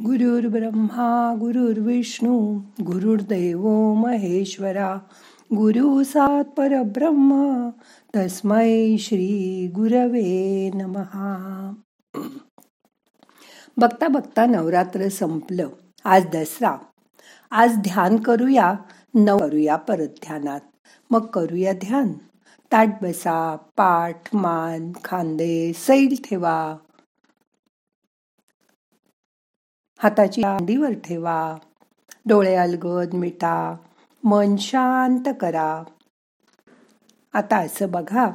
गुरुर् ब्रह्मा गुरुर्विष्णू गुरुर्दैव महेश्वरा गुरु सात परब्रह्म तस्मै श्री गुरवे नमहा बघता बघता नवरात्र संपलं. आज दसरा. आज ध्यान करूया नव करूया परत ध्यानात. मग करूया ध्यान. ताट बसा पाठ मान खांदे सैल ठेवा. हाताची अंडीवर ठेवा. डोळे अलगद मिटा. मन शांत करा. आता असं बघा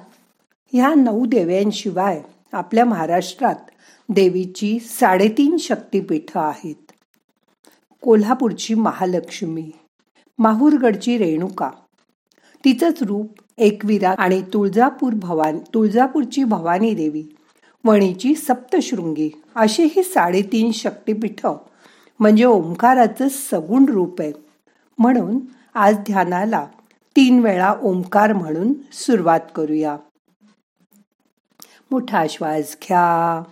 ह्या नऊ देव्यांशिवाय आपल्या महाराष्ट्रात देवीची साडेतीन शक्तिपीठं आहेत. कोल्हापूरची महालक्ष्मी माहूरगडची रेणुका. तिचंच रूप एकविरा आणि तुळजापूर भवानी तुळजापूरची भवानी देवी वणीची सप्तशृंगी. अशी ही साडेतीन शक्तीपीठ. म्हणजे ओंकाराचं सगुण रूप आहे. म्हणून आज ध्यानाला तीन वेळा ओंकार म्हणून सुरुवात करूया. मोठा श्वास घ्या.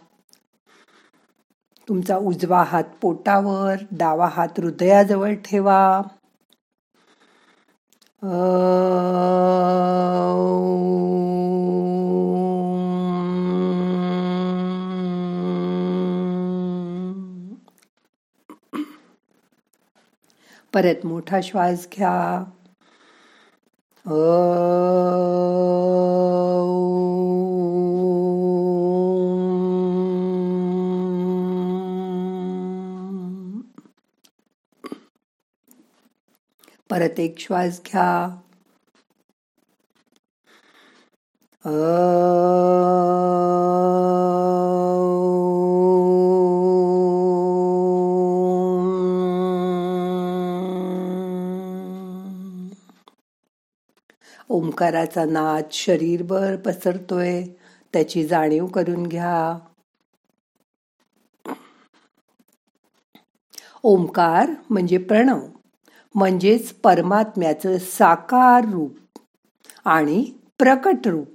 तुमचा उजवा हात पोटावर डावा हात हृदयाजवळ ठेवा. परत मोठा श्वास घ्या. परत एक श्वास घ्या. ओंकाराचा नाद शरीरभर पसरतोय. त्याची जाणीव करून घ्या. ओंकार म्हणजे प्रणव म्हणजेच परमात्म्याचं साकार रूप आणि प्रकट रूप.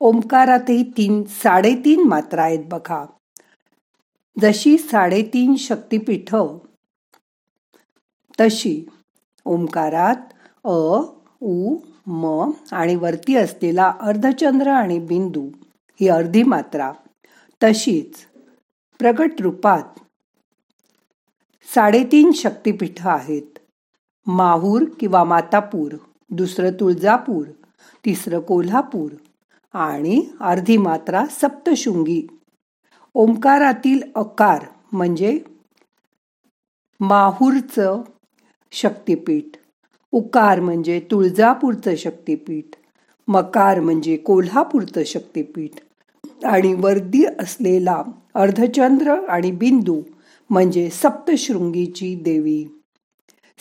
ओंकारातही तीन साडेतीन मात्रा आहेत बघा. जशी साडेतीन शक्तीपीठ तशी ओंकारात अ उ म आणि वरती असलेला अर्धचंद्र आणि बिंदू ही अर्धी मात्रा. तशीच प्रगट रूपात साडेतीन शक्तीपीठ आहेत. माहूर किंवा मातापूर दुसरं तुळजापूर तिसरं कोल्हापूर आणि अर्धी मात्रा सप्तशृंगी. ओंकारातील अकार म्हणजे माहूरचं शक्तीपीठ. उकार म्हणजे तुळजापूरचं शक्तीपीठ मकार म्हणजे कोल्हापूरचं शक्तीपीठ आणि वर्दी असलेला अर्धचंद्र आणि बिंदू म्हणजे सप्तशृंगीची देवी.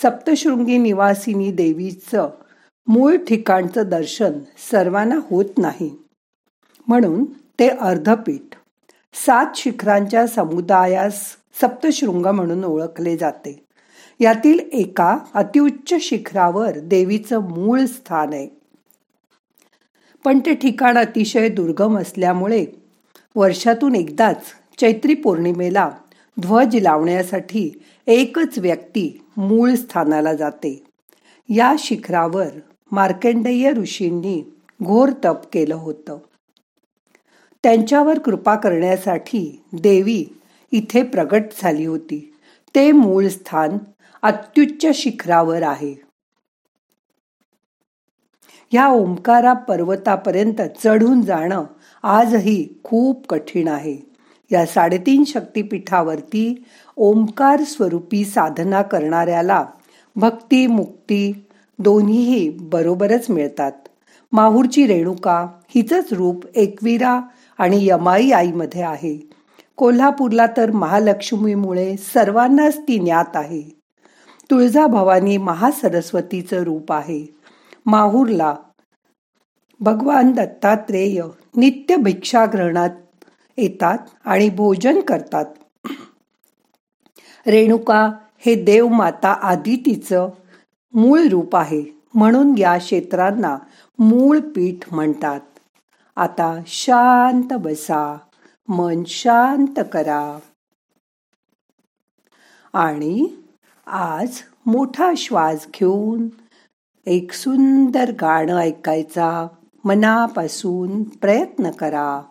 सप्तशृंगी निवासिनी देवीचं मूळ ठिकाणचं दर्शन सर्वांना होत नाही. म्हणून ते अर्धपीठ सात शिखरांच्या समुदायास सप्तशृंग म्हणून ओळखले जाते. यातील एका अतिउच्च शिखरावर देवीचं मूळ स्थान आहे. पण ते ठिकाण अतिशय दुर्गम असल्यामुळे वर्षातून एकदाच चैत्री पौर्णिमेला ध्वज लावण्यासाठी एकच व्यक्ती मूळ स्थानाला जाते. या शिखरावर मार्कंडेय ऋषींनी घोर तप केलं होतं. त्यांच्यावर कृपा करण्यासाठी देवी इथे प्रगट झाली होती. ते मूळ स्थान अत्युच्च शिखरावर आहे. ह्या ओंकारा पर्वतापर्यंत चढून जाणं आजही खूप कठीण आहे. या साडेतीन शक्तीपीठावरती ओंकार स्वरूपी साधना करणाऱ्याला भक्ती मुक्ती दोन्हीही बरोबरच मिळतात. माहूरची रेणुका हिचंच रूप एकवीरा आणि यमाई आईमध्ये आहे. कोल्हापूरला तर महालक्ष्मीमुळे सर्वांनाच ती ज्ञात आहे. तुळजाभवानी महासरस्वतीचं रूप आहे. माहूरला भगवान दत्तात्रेय नित्य भिक्षाग्रहणात येतात आणि भोजन करतात. रेणुका हे देवमाता आदितीचं मूळ रूप आहे. म्हणून या क्षेत्रांना मूळ पीठ म्हणतात. आता शांत बसा. मन शांत करा. आणि आज मोठा श्वास घेऊन एक सुंदर गाणं ऐकायचा मनापासून प्रयत्न करा.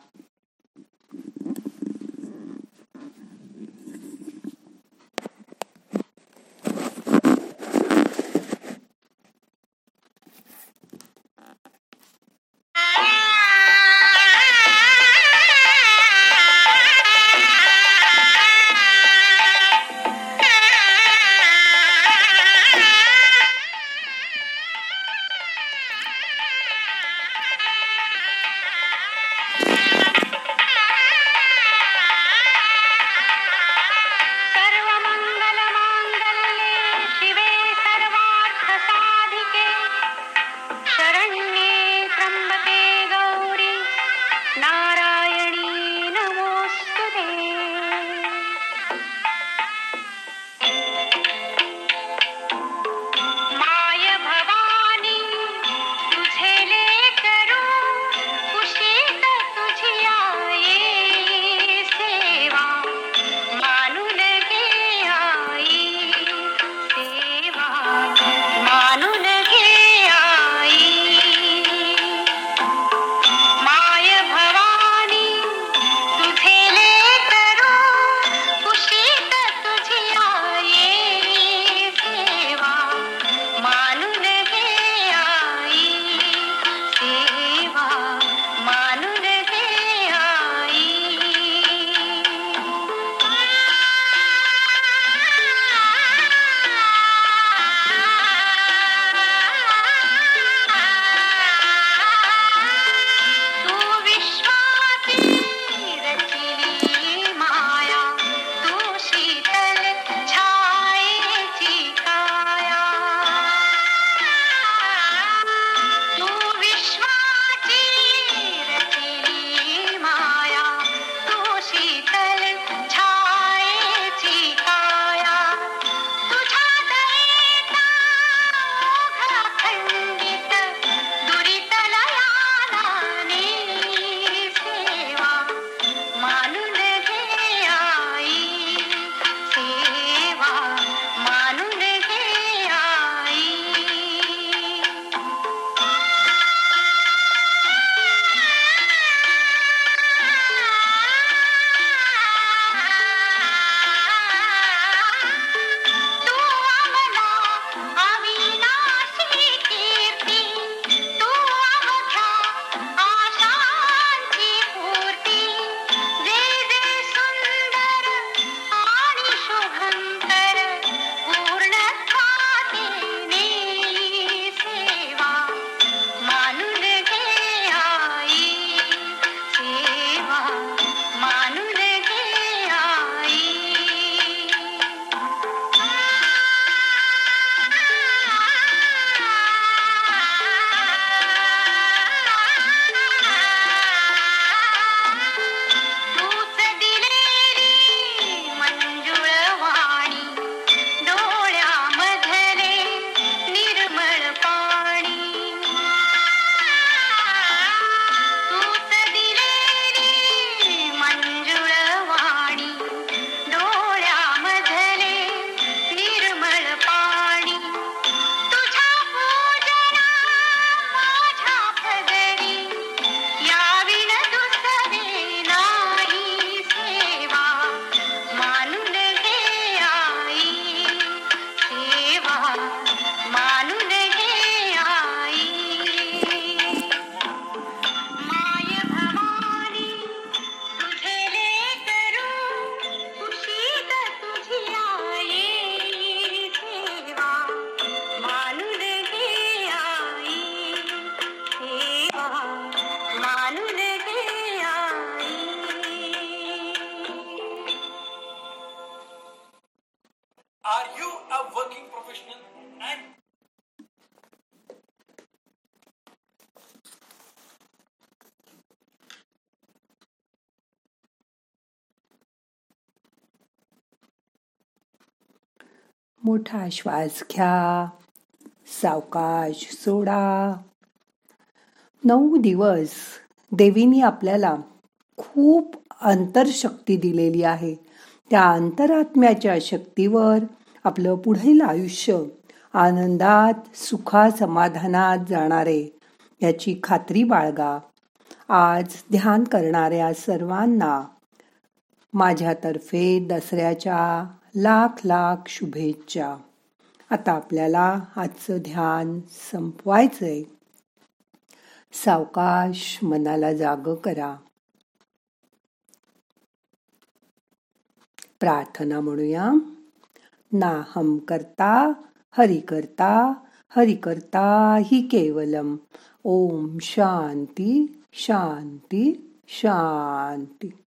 मोठा श्वास घ्या सावकाश सोडा. नऊ दिवस देवीनी आपल्याला खूप अंतरशक्ती दिलेली आहे. त्या अंतरात्म्याच्या शक्तीवर आपलं पुढील आयुष्य आनंदात सुखा समाधानात जाणारे याची खात्री बाळगा. आज ध्यान करणाऱ्या सर्वांना माझ्यातर्फे दसऱ्याच्या लाख लाख शुभेच्छा. आता आपल्याला आजचं ध्यान संपवायचंय. सावकाश मनाला जाग करा. प्रार्थना म्हणूया. नाहम करता हरि करता हरि करता हि केवलम. ओम शांती शांती शांती.